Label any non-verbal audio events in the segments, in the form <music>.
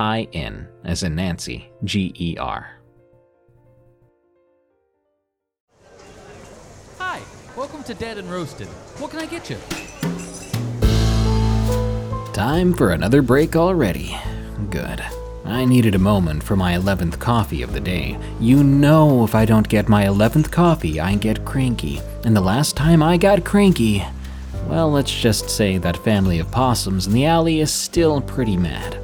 I N, as in Nancy, G E R. Hi, welcome to Dead and Roasted. What can I get you? Time for another break already. Good. I needed a moment for my 11th coffee of the day. You know, if I don't get my 11th coffee, I get cranky. And the last time I got cranky, well, let's just say that family of possums in the alley is still pretty mad.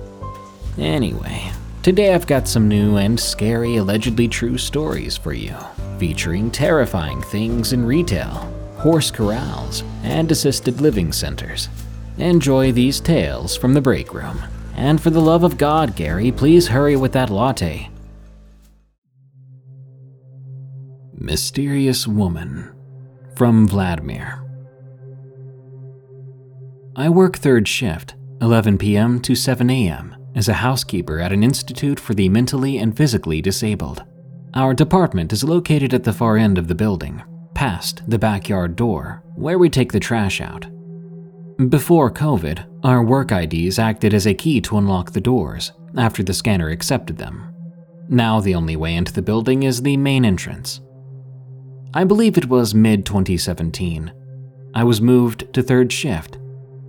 Anyway, today I've got some new and scary, allegedly true stories for you, featuring terrifying things in retail, horse corrals, and assisted living centers. Enjoy these tales from the break room. And for the love of God, Gary, please hurry with that latte. Mysterious Woman from Vladimir. I work third shift, 11 p.m. to 7 a.m as a housekeeper at an institute for the mentally and physically disabled. Our department is located at the far end of the building, past the backyard door, where we take the trash out. Before COVID, our work IDs acted as a key to unlock the doors after the scanner accepted them. Now, the only way into the building is the main entrance. I believe it was mid 2017. I was moved to third shift,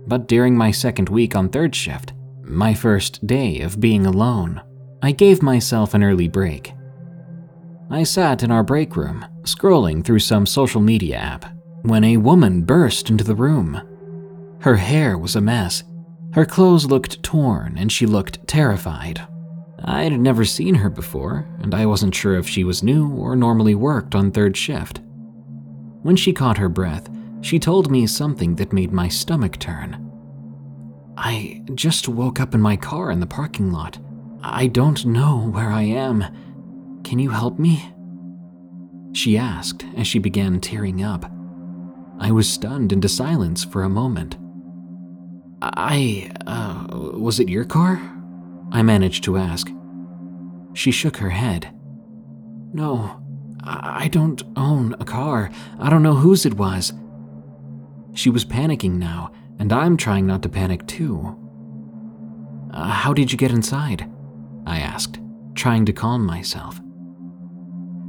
but during my second week on third shift, my first day of being alone, I gave myself an early break. I sat in our break room, scrolling through some social media app, when a woman burst into the room. Her hair was a mess, her clothes looked torn, and she looked terrified. I'd never seen her before, and I wasn't sure if she was new or normally worked on third shift. When she caught her breath, she told me something that made my stomach turn. I just woke up in my car in the parking lot. I don't know where I am. Can you help me? She asked as she began tearing up. I was stunned into silence for a moment. I, uh, was it your car? I managed to ask. She shook her head. No, I don't own a car. I don't know whose it was. She was panicking now and I'm trying not to panic too. Uh, how did you get inside? I asked, trying to calm myself.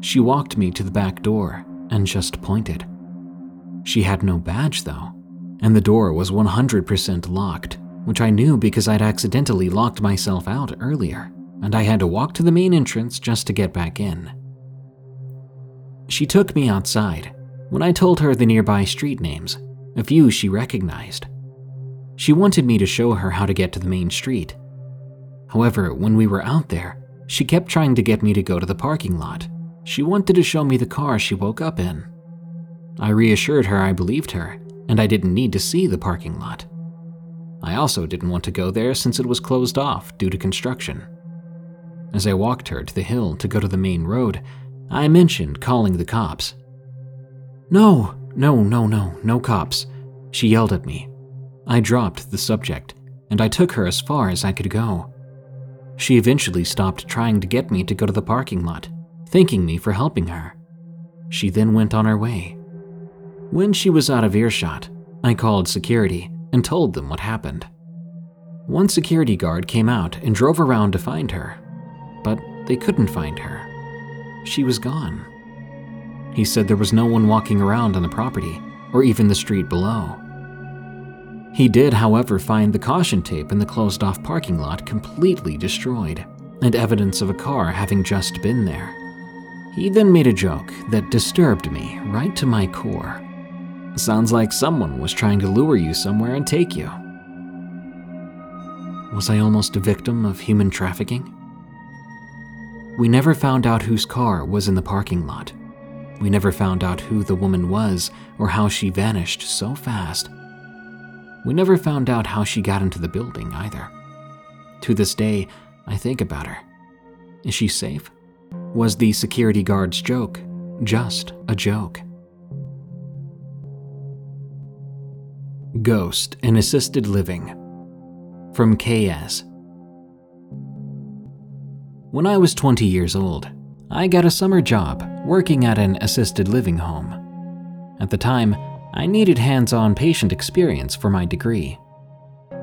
She walked me to the back door and just pointed. She had no badge though, and the door was 100% locked, which I knew because I'd accidentally locked myself out earlier, and I had to walk to the main entrance just to get back in. She took me outside when I told her the nearby street names, a few she recognized. She wanted me to show her how to get to the main street. However, when we were out there, she kept trying to get me to go to the parking lot. She wanted to show me the car she woke up in. I reassured her I believed her and I didn't need to see the parking lot. I also didn't want to go there since it was closed off due to construction. As I walked her to the hill to go to the main road, I mentioned calling the cops. No, no, no, no, no cops, she yelled at me. I dropped the subject, and I took her as far as I could go. She eventually stopped trying to get me to go to the parking lot, thanking me for helping her. She then went on her way. When she was out of earshot, I called security and told them what happened. One security guard came out and drove around to find her, but they couldn't find her. She was gone. He said there was no one walking around on the property or even the street below. He did, however, find the caution tape in the closed off parking lot completely destroyed and evidence of a car having just been there. He then made a joke that disturbed me right to my core. Sounds like someone was trying to lure you somewhere and take you. Was I almost a victim of human trafficking? We never found out whose car was in the parking lot. We never found out who the woman was or how she vanished so fast. We never found out how she got into the building either. To this day, I think about her. Is she safe? Was the security guard's joke just a joke? Ghost in Assisted Living from KS. When I was 20 years old, I got a summer job working at an assisted living home. At the time, I needed hands on patient experience for my degree.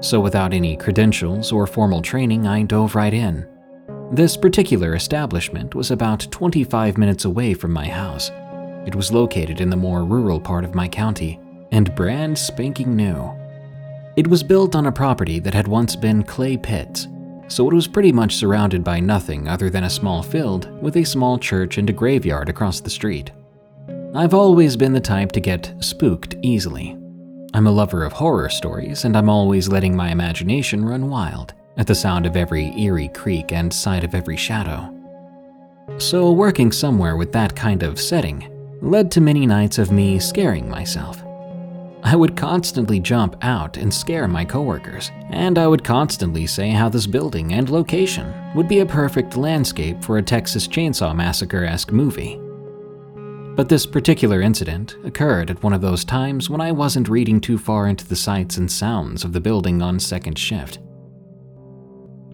So, without any credentials or formal training, I dove right in. This particular establishment was about 25 minutes away from my house. It was located in the more rural part of my county and brand spanking new. It was built on a property that had once been clay pits so it was pretty much surrounded by nothing other than a small field with a small church and a graveyard across the street. I've always been the type to get spooked easily. I'm a lover of horror stories, and I'm always letting my imagination run wild at the sound of every eerie creak and sight of every shadow. So, working somewhere with that kind of setting led to many nights of me scaring myself. I would constantly jump out and scare my coworkers, and I would constantly say how this building and location would be a perfect landscape for a Texas Chainsaw Massacre esque movie. But this particular incident occurred at one of those times when I wasn't reading too far into the sights and sounds of the building on second shift.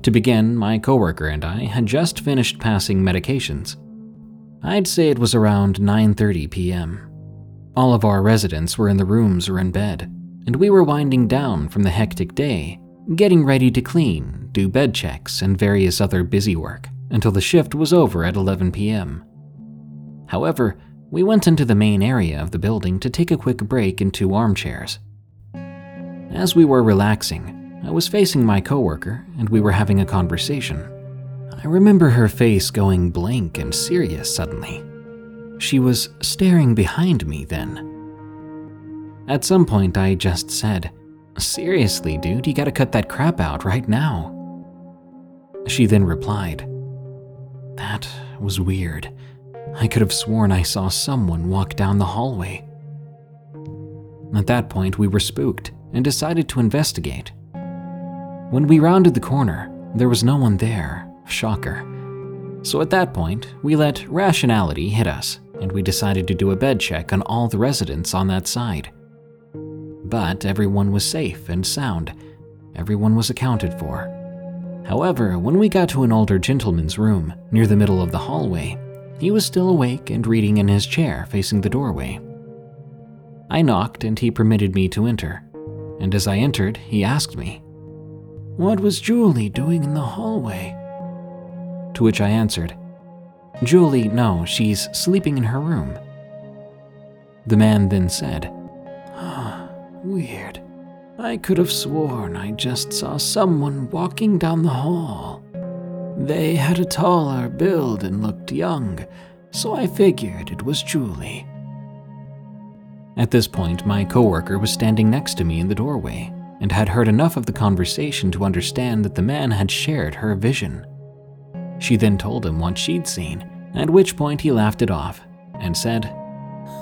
To begin, my coworker and I had just finished passing medications. I'd say it was around 9:30 p.m. All of our residents were in the rooms or in bed, and we were winding down from the hectic day, getting ready to clean, do bed checks, and various other busy work until the shift was over at 11 p.m. However, we went into the main area of the building to take a quick break in two armchairs. As we were relaxing, I was facing my coworker and we were having a conversation. I remember her face going blank and serious suddenly. She was staring behind me then. At some point, I just said, Seriously, dude, you gotta cut that crap out right now. She then replied, That was weird. I could have sworn I saw someone walk down the hallway. At that point, we were spooked and decided to investigate. When we rounded the corner, there was no one there. Shocker. So at that point, we let rationality hit us and we decided to do a bed check on all the residents on that side. But everyone was safe and sound, everyone was accounted for. However, when we got to an older gentleman's room near the middle of the hallway, he was still awake and reading in his chair facing the doorway. I knocked and he permitted me to enter, and as I entered, he asked me, What was Julie doing in the hallway? To which I answered, Julie, no, she's sleeping in her room. The man then said, Ah, weird. I could have sworn I just saw someone walking down the hall. They had a taller build and looked young, so I figured it was Julie. At this point, my coworker was standing next to me in the doorway and had heard enough of the conversation to understand that the man had shared her vision. She then told him what she'd seen, at which point he laughed it off and said,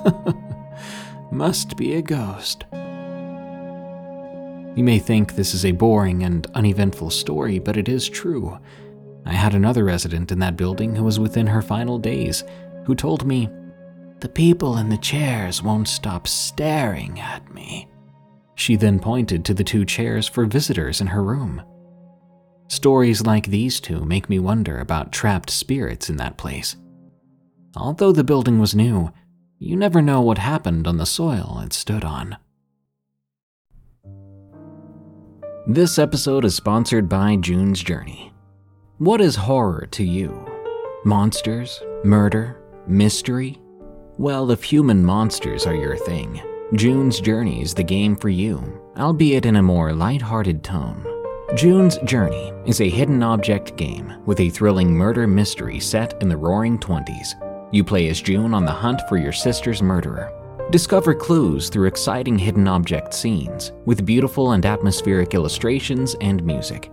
<laughs> Must be a ghost. You may think this is a boring and uneventful story, but it is true. I had another resident in that building who was within her final days who told me, The people in the chairs won't stop staring at me. She then pointed to the two chairs for visitors in her room. Stories like these two make me wonder about trapped spirits in that place. Although the building was new, you never know what happened on the soil it stood on. This episode is sponsored by June's Journey. What is horror to you? Monsters? Murder? Mystery? Well, if human monsters are your thing, June's Journey is the game for you, albeit in a more light-hearted tone. June's Journey is a hidden object game with a thrilling murder mystery set in the roaring 20s. You play as June on the hunt for your sister's murderer Discover clues through exciting hidden object scenes, with beautiful and atmospheric illustrations and music.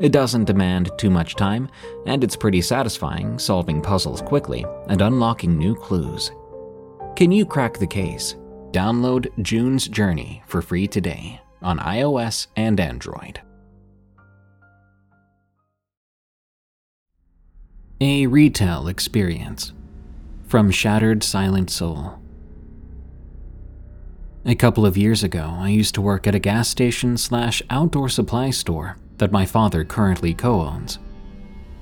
It doesn't demand too much time, and it's pretty satisfying solving puzzles quickly and unlocking new clues. Can you crack the case? Download June's Journey for free today on iOS and Android. A Retail Experience from Shattered Silent Soul. A couple of years ago, I used to work at a gas station slash outdoor supply store that my father currently co owns.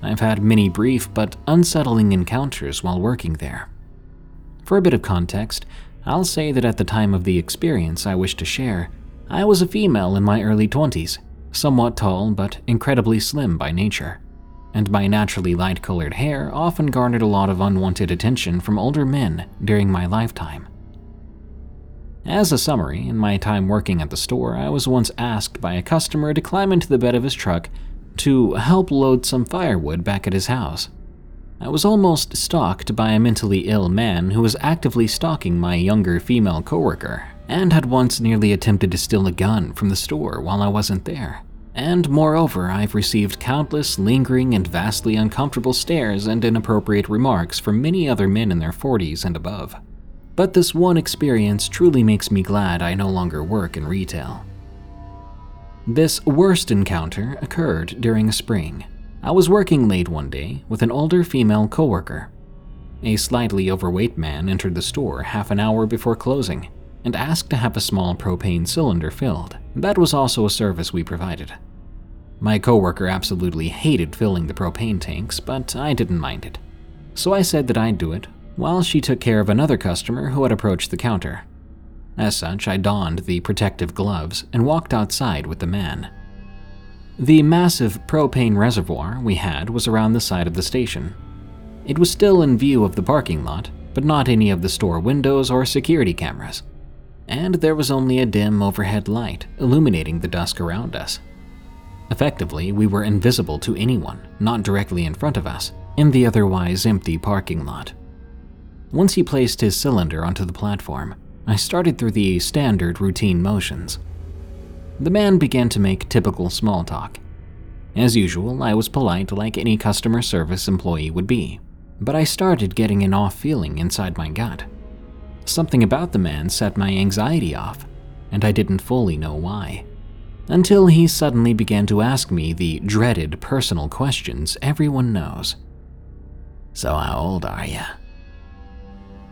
I've had many brief but unsettling encounters while working there. For a bit of context, I'll say that at the time of the experience I wish to share, I was a female in my early 20s, somewhat tall but incredibly slim by nature, and my naturally light colored hair often garnered a lot of unwanted attention from older men during my lifetime. As a summary, in my time working at the store, I was once asked by a customer to climb into the bed of his truck to help load some firewood back at his house. I was almost stalked by a mentally ill man who was actively stalking my younger female coworker and had once nearly attempted to steal a gun from the store while I wasn't there. And moreover, I've received countless lingering and vastly uncomfortable stares and inappropriate remarks from many other men in their 40s and above but this one experience truly makes me glad I no longer work in retail. This worst encounter occurred during spring. I was working late one day with an older female coworker. A slightly overweight man entered the store half an hour before closing and asked to have a small propane cylinder filled. That was also a service we provided. My coworker absolutely hated filling the propane tanks, but I didn't mind it. So I said that I'd do it while she took care of another customer who had approached the counter. As such, I donned the protective gloves and walked outside with the man. The massive propane reservoir we had was around the side of the station. It was still in view of the parking lot, but not any of the store windows or security cameras. And there was only a dim overhead light illuminating the dusk around us. Effectively, we were invisible to anyone not directly in front of us in the otherwise empty parking lot. Once he placed his cylinder onto the platform, I started through the standard routine motions. The man began to make typical small talk. As usual, I was polite like any customer service employee would be, but I started getting an off feeling inside my gut. Something about the man set my anxiety off, and I didn't fully know why. Until he suddenly began to ask me the dreaded personal questions everyone knows. So, how old are you?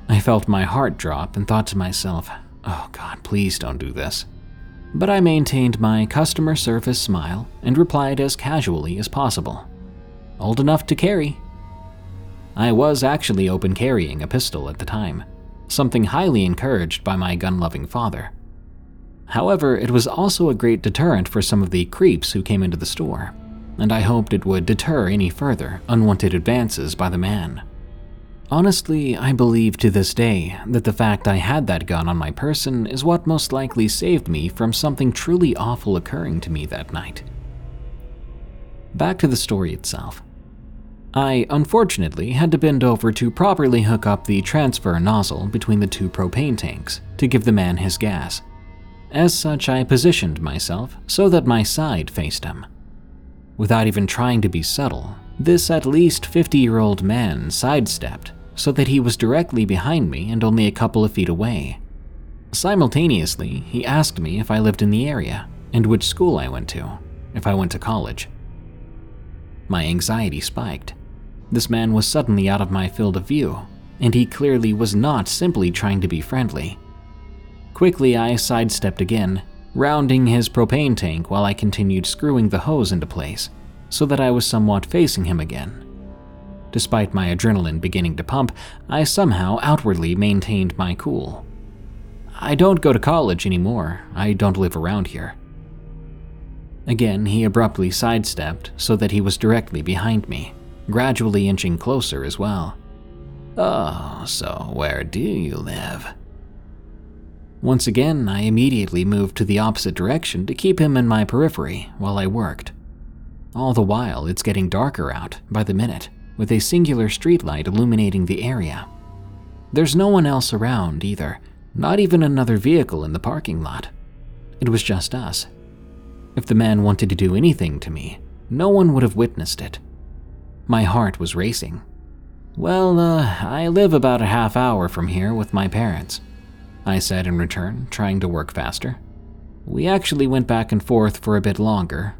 I felt my heart drop and thought to myself, oh God, please don't do this. But I maintained my customer service smile and replied as casually as possible. Old enough to carry. I was actually open carrying a pistol at the time, something highly encouraged by my gun loving father. However, it was also a great deterrent for some of the creeps who came into the store, and I hoped it would deter any further unwanted advances by the man. Honestly, I believe to this day that the fact I had that gun on my person is what most likely saved me from something truly awful occurring to me that night. Back to the story itself. I unfortunately had to bend over to properly hook up the transfer nozzle between the two propane tanks to give the man his gas. As such, I positioned myself so that my side faced him. Without even trying to be subtle, this at least 50 year old man sidestepped so that he was directly behind me and only a couple of feet away. Simultaneously, he asked me if I lived in the area and which school I went to, if I went to college. My anxiety spiked. This man was suddenly out of my field of view, and he clearly was not simply trying to be friendly. Quickly, I sidestepped again, rounding his propane tank while I continued screwing the hose into place so that I was somewhat facing him again. Despite my adrenaline beginning to pump, I somehow outwardly maintained my cool. I don't go to college anymore, I don't live around here. Again, he abruptly sidestepped so that he was directly behind me, gradually inching closer as well. Oh, so where do you live? Once again, I immediately moved to the opposite direction to keep him in my periphery while I worked. All the while, it's getting darker out by the minute, with a singular streetlight illuminating the area. There's no one else around either, not even another vehicle in the parking lot. It was just us. If the man wanted to do anything to me, no one would have witnessed it. My heart was racing. Well, uh, I live about a half hour from here with my parents, I said in return, trying to work faster. We actually went back and forth for a bit longer,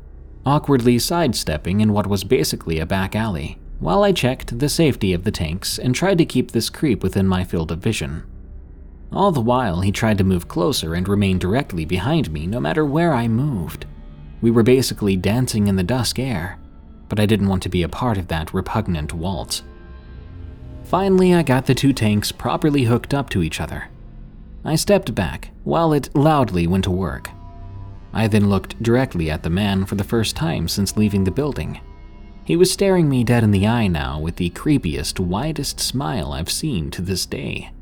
awkwardly sidestepping in what was basically a back alley, while I checked the safety of the tanks and tried to keep this creep within my field of vision. All the while, he tried to move closer and remain directly behind me no matter where I moved. We were basically dancing in the dusk air, but I didn't want to be a part of that repugnant waltz. Finally, I got the two tanks properly hooked up to each other. I stepped back while it loudly went to work. I then looked directly at the man for the first time since leaving the building. He was staring me dead in the eye now with the creepiest, widest smile I've seen to this day.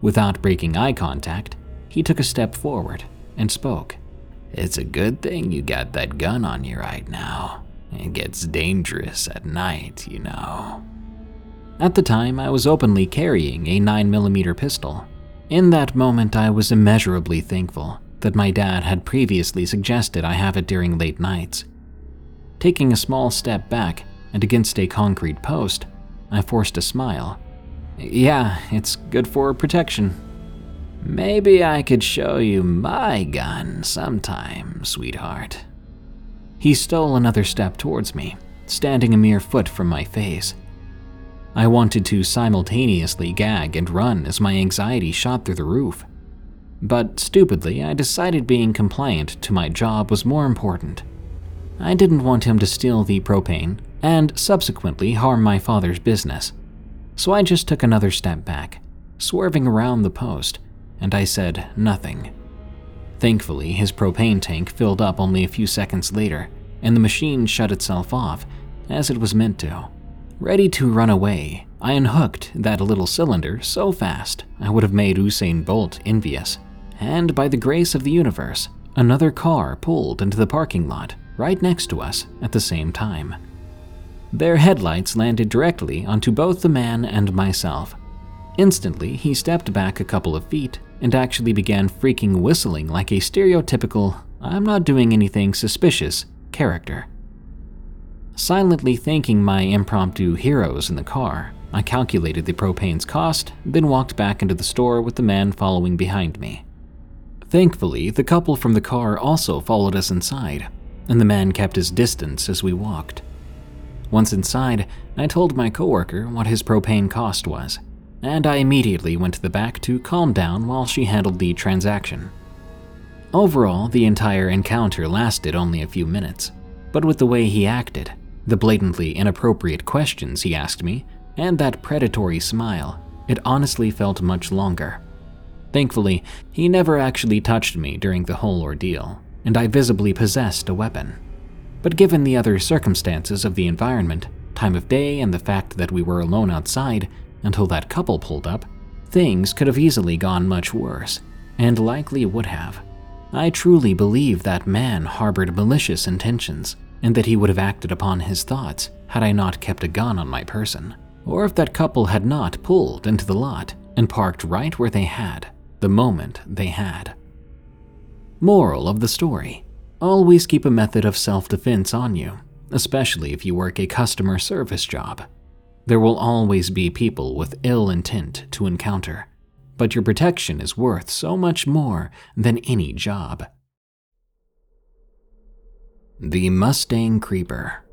Without breaking eye contact, he took a step forward and spoke. It's a good thing you got that gun on you right now. It gets dangerous at night, you know. At the time, I was openly carrying a 9mm pistol. In that moment, I was immeasurably thankful that my dad had previously suggested I have it during late nights. Taking a small step back and against a concrete post, I forced a smile. Yeah, it's good for protection. Maybe I could show you my gun sometime, sweetheart. He stole another step towards me, standing a mere foot from my face. I wanted to simultaneously gag and run as my anxiety shot through the roof. But stupidly, I decided being compliant to my job was more important. I didn't want him to steal the propane and subsequently harm my father's business. So I just took another step back, swerving around the post, and I said nothing. Thankfully, his propane tank filled up only a few seconds later, and the machine shut itself off, as it was meant to. Ready to run away, I unhooked that little cylinder so fast I would have made Usain Bolt envious and by the grace of the universe, another car pulled into the parking lot right next to us at the same time. Their headlights landed directly onto both the man and myself. Instantly, he stepped back a couple of feet and actually began freaking whistling like a stereotypical, I'm not doing anything suspicious character. Silently thanking my impromptu heroes in the car, I calculated the propane's cost, then walked back into the store with the man following behind me. Thankfully, the couple from the car also followed us inside, and the man kept his distance as we walked. Once inside, I told my coworker what his propane cost was, and I immediately went to the back to calm down while she handled the transaction. Overall, the entire encounter lasted only a few minutes, but with the way he acted, the blatantly inappropriate questions he asked me, and that predatory smile, it honestly felt much longer. Thankfully, he never actually touched me during the whole ordeal, and I visibly possessed a weapon. But given the other circumstances of the environment, time of day, and the fact that we were alone outside, until that couple pulled up, things could have easily gone much worse, and likely would have. I truly believe that man harbored malicious intentions, and that he would have acted upon his thoughts had I not kept a gun on my person, or if that couple had not pulled into the lot and parked right where they had, the moment they had. Moral of the story Always keep a method of self defense on you, especially if you work a customer service job. There will always be people with ill intent to encounter, but your protection is worth so much more than any job. The Mustang Creeper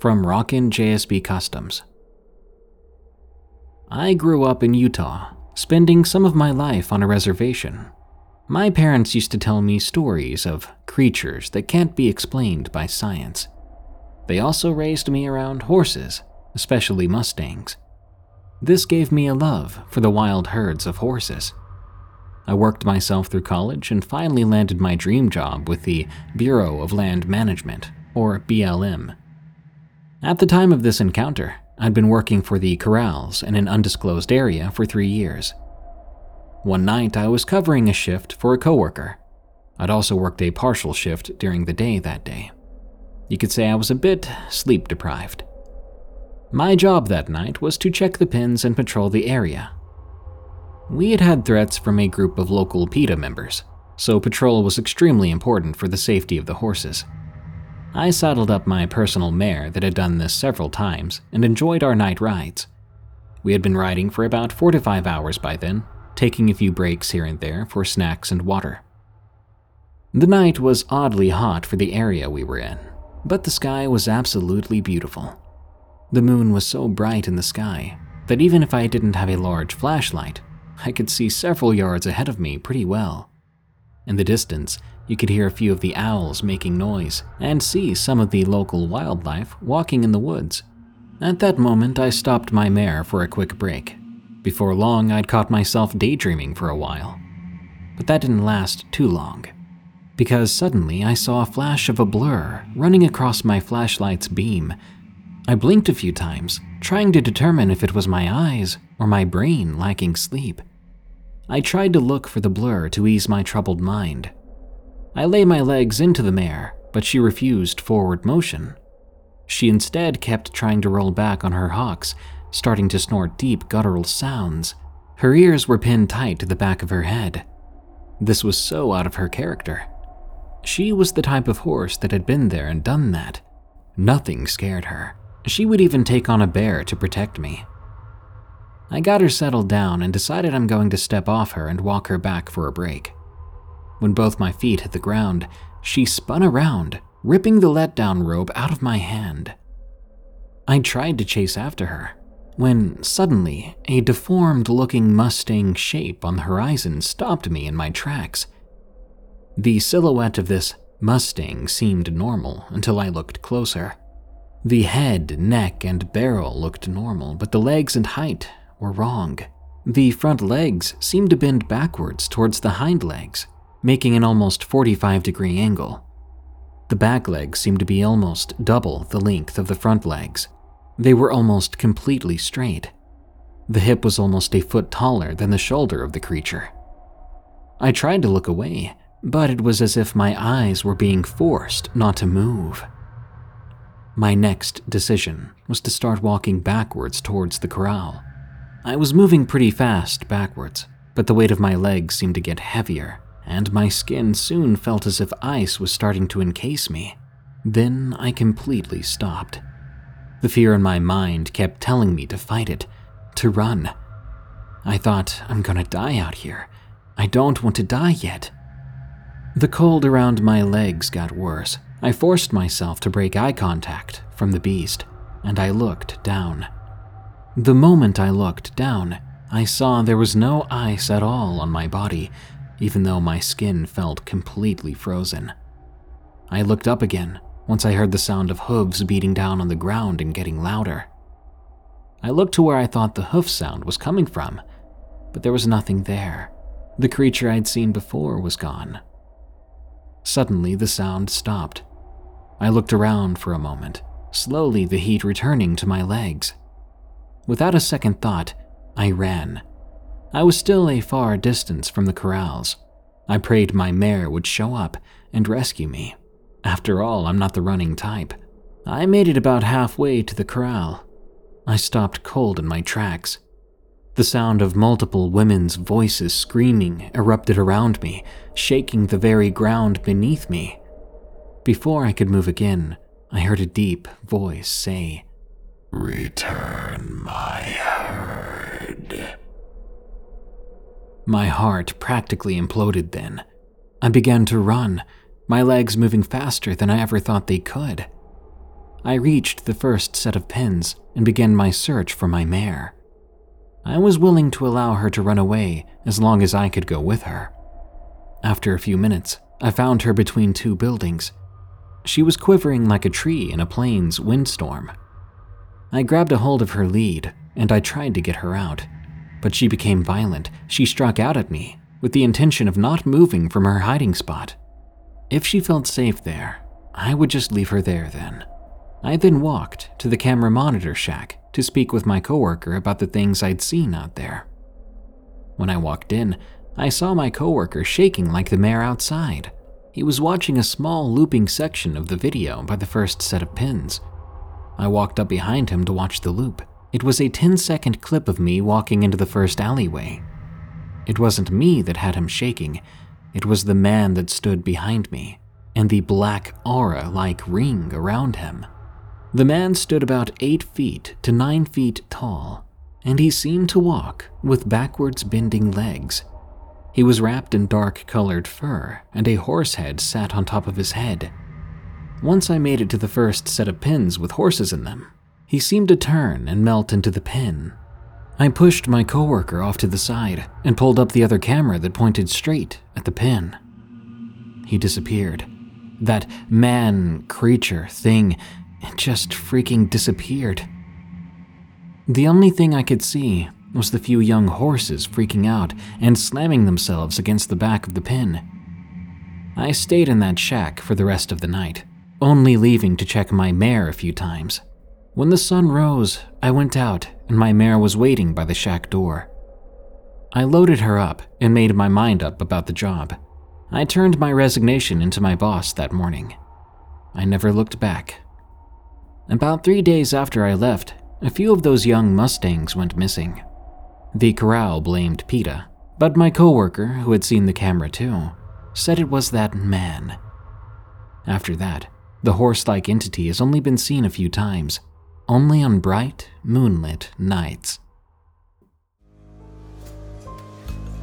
from Rockin' JSB Customs. I grew up in Utah, spending some of my life on a reservation. My parents used to tell me stories of creatures that can't be explained by science. They also raised me around horses, especially Mustangs. This gave me a love for the wild herds of horses. I worked myself through college and finally landed my dream job with the Bureau of Land Management, or BLM. At the time of this encounter, I'd been working for the corrals in an undisclosed area for three years. One night, I was covering a shift for a coworker. I'd also worked a partial shift during the day that day. You could say I was a bit sleep deprived. My job that night was to check the pins and patrol the area we had had threats from a group of local PETA members, so patrol was extremely important for the safety of the horses. I saddled up my personal mare that had done this several times and enjoyed our night rides. We had been riding for about four to five hours by then, taking a few breaks here and there for snacks and water. The night was oddly hot for the area we were in, but the sky was absolutely beautiful. The moon was so bright in the sky that even if I didn't have a large flashlight, I could see several yards ahead of me pretty well. In the distance, you could hear a few of the owls making noise and see some of the local wildlife walking in the woods. At that moment, I stopped my mare for a quick break. Before long, I'd caught myself daydreaming for a while. But that didn't last too long, because suddenly I saw a flash of a blur running across my flashlight's beam. I blinked a few times, trying to determine if it was my eyes or my brain lacking sleep. I tried to look for the blur to ease my troubled mind. I lay my legs into the mare, but she refused forward motion. She instead kept trying to roll back on her hocks, starting to snort deep guttural sounds. Her ears were pinned tight to the back of her head. This was so out of her character. She was the type of horse that had been there and done that. Nothing scared her. She would even take on a bear to protect me. I got her settled down and decided I'm going to step off her and walk her back for a break. When both my feet hit the ground, she spun around, ripping the letdown rope out of my hand. I tried to chase after her, when suddenly a deformed looking Mustang shape on the horizon stopped me in my tracks. The silhouette of this Mustang seemed normal until I looked closer. The head, neck, and barrel looked normal, but the legs and height were wrong. The front legs seemed to bend backwards towards the hind legs, making an almost 45 degree angle. The back legs seemed to be almost double the length of the front legs. They were almost completely straight. The hip was almost a foot taller than the shoulder of the creature. I tried to look away, but it was as if my eyes were being forced not to move. My next decision was to start walking backwards towards the corral. I was moving pretty fast backwards, but the weight of my legs seemed to get heavier, and my skin soon felt as if ice was starting to encase me. Then I completely stopped. The fear in my mind kept telling me to fight it, to run. I thought, I'm gonna die out here. I don't want to die yet. The cold around my legs got worse. I forced myself to break eye contact from the beast, and I looked down. The moment I looked down, I saw there was no ice at all on my body, even though my skin felt completely frozen. I looked up again once I heard the sound of hooves beating down on the ground and getting louder. I looked to where I thought the hoof sound was coming from, but there was nothing there. The creature I'd seen before was gone. Suddenly, the sound stopped. I looked around for a moment, slowly the heat returning to my legs. Without a second thought, I ran. I was still a far distance from the corrals. I prayed my mare would show up and rescue me. After all, I'm not the running type. I made it about halfway to the corral. I stopped cold in my tracks. The sound of multiple women's voices screaming erupted around me, shaking the very ground beneath me. Before I could move again, I heard a deep voice say, Return my herd. My heart practically imploded then. I began to run, my legs moving faster than I ever thought they could. I reached the first set of pins and began my search for my mare. I was willing to allow her to run away as long as I could go with her. After a few minutes, I found her between two buildings. She was quivering like a tree in a plains windstorm. I grabbed a hold of her lead and I tried to get her out, but she became violent. She struck out at me with the intention of not moving from her hiding spot. If she felt safe there, I would just leave her there then. I then walked to the camera monitor shack to speak with my coworker about the things I'd seen out there. When I walked in, I saw my coworker shaking like the mare outside. He was watching a small looping section of the video by the first set of pins. I walked up behind him to watch the loop. It was a 10 second clip of me walking into the first alleyway. It wasn't me that had him shaking, it was the man that stood behind me, and the black aura like ring around him. The man stood about 8 feet to 9 feet tall, and he seemed to walk with backwards bending legs. He was wrapped in dark colored fur, and a horse head sat on top of his head. Once I made it to the first set of pins with horses in them, he seemed to turn and melt into the pin. I pushed my coworker off to the side and pulled up the other camera that pointed straight at the pin. He disappeared. That man, creature, thing just freaking disappeared. The only thing I could see was the few young horses freaking out and slamming themselves against the back of the pin. I stayed in that shack for the rest of the night, only leaving to check my mare a few times. When the sun rose, I went out and my mare was waiting by the shack door. I loaded her up and made my mind up about the job. I turned my resignation into my boss that morning. I never looked back. About three days after I left, a few of those young Mustangs went missing. The corral blamed PETA, but my coworker, who had seen the camera too, said it was that man. After that, the horse like entity has only been seen a few times, only on bright, moonlit nights.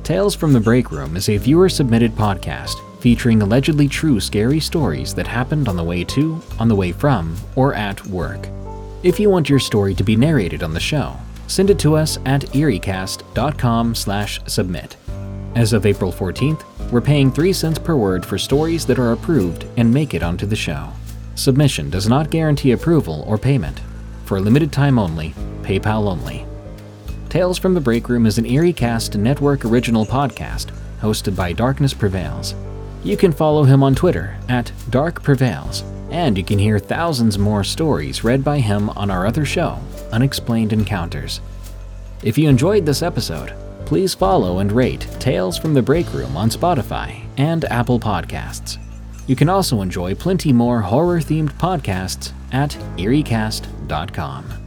Tales from the Break Room is a viewer submitted podcast featuring allegedly true scary stories that happened on the way to, on the way from, or at work. If you want your story to be narrated on the show, send it to us at eeriecast.com/submit. As of April 14th, we're paying 3 cents per word for stories that are approved and make it onto the show. Submission does not guarantee approval or payment. For a limited time only, PayPal only. Tales from the Break Room is an Eeriecast network original podcast hosted by Darkness Prevails. You can follow him on Twitter at Dark Prevails, and you can hear thousands more stories read by him on our other show, Unexplained Encounters. If you enjoyed this episode, please follow and rate Tales from the Break Room on Spotify and Apple Podcasts. You can also enjoy plenty more horror themed podcasts at eeriecast.com.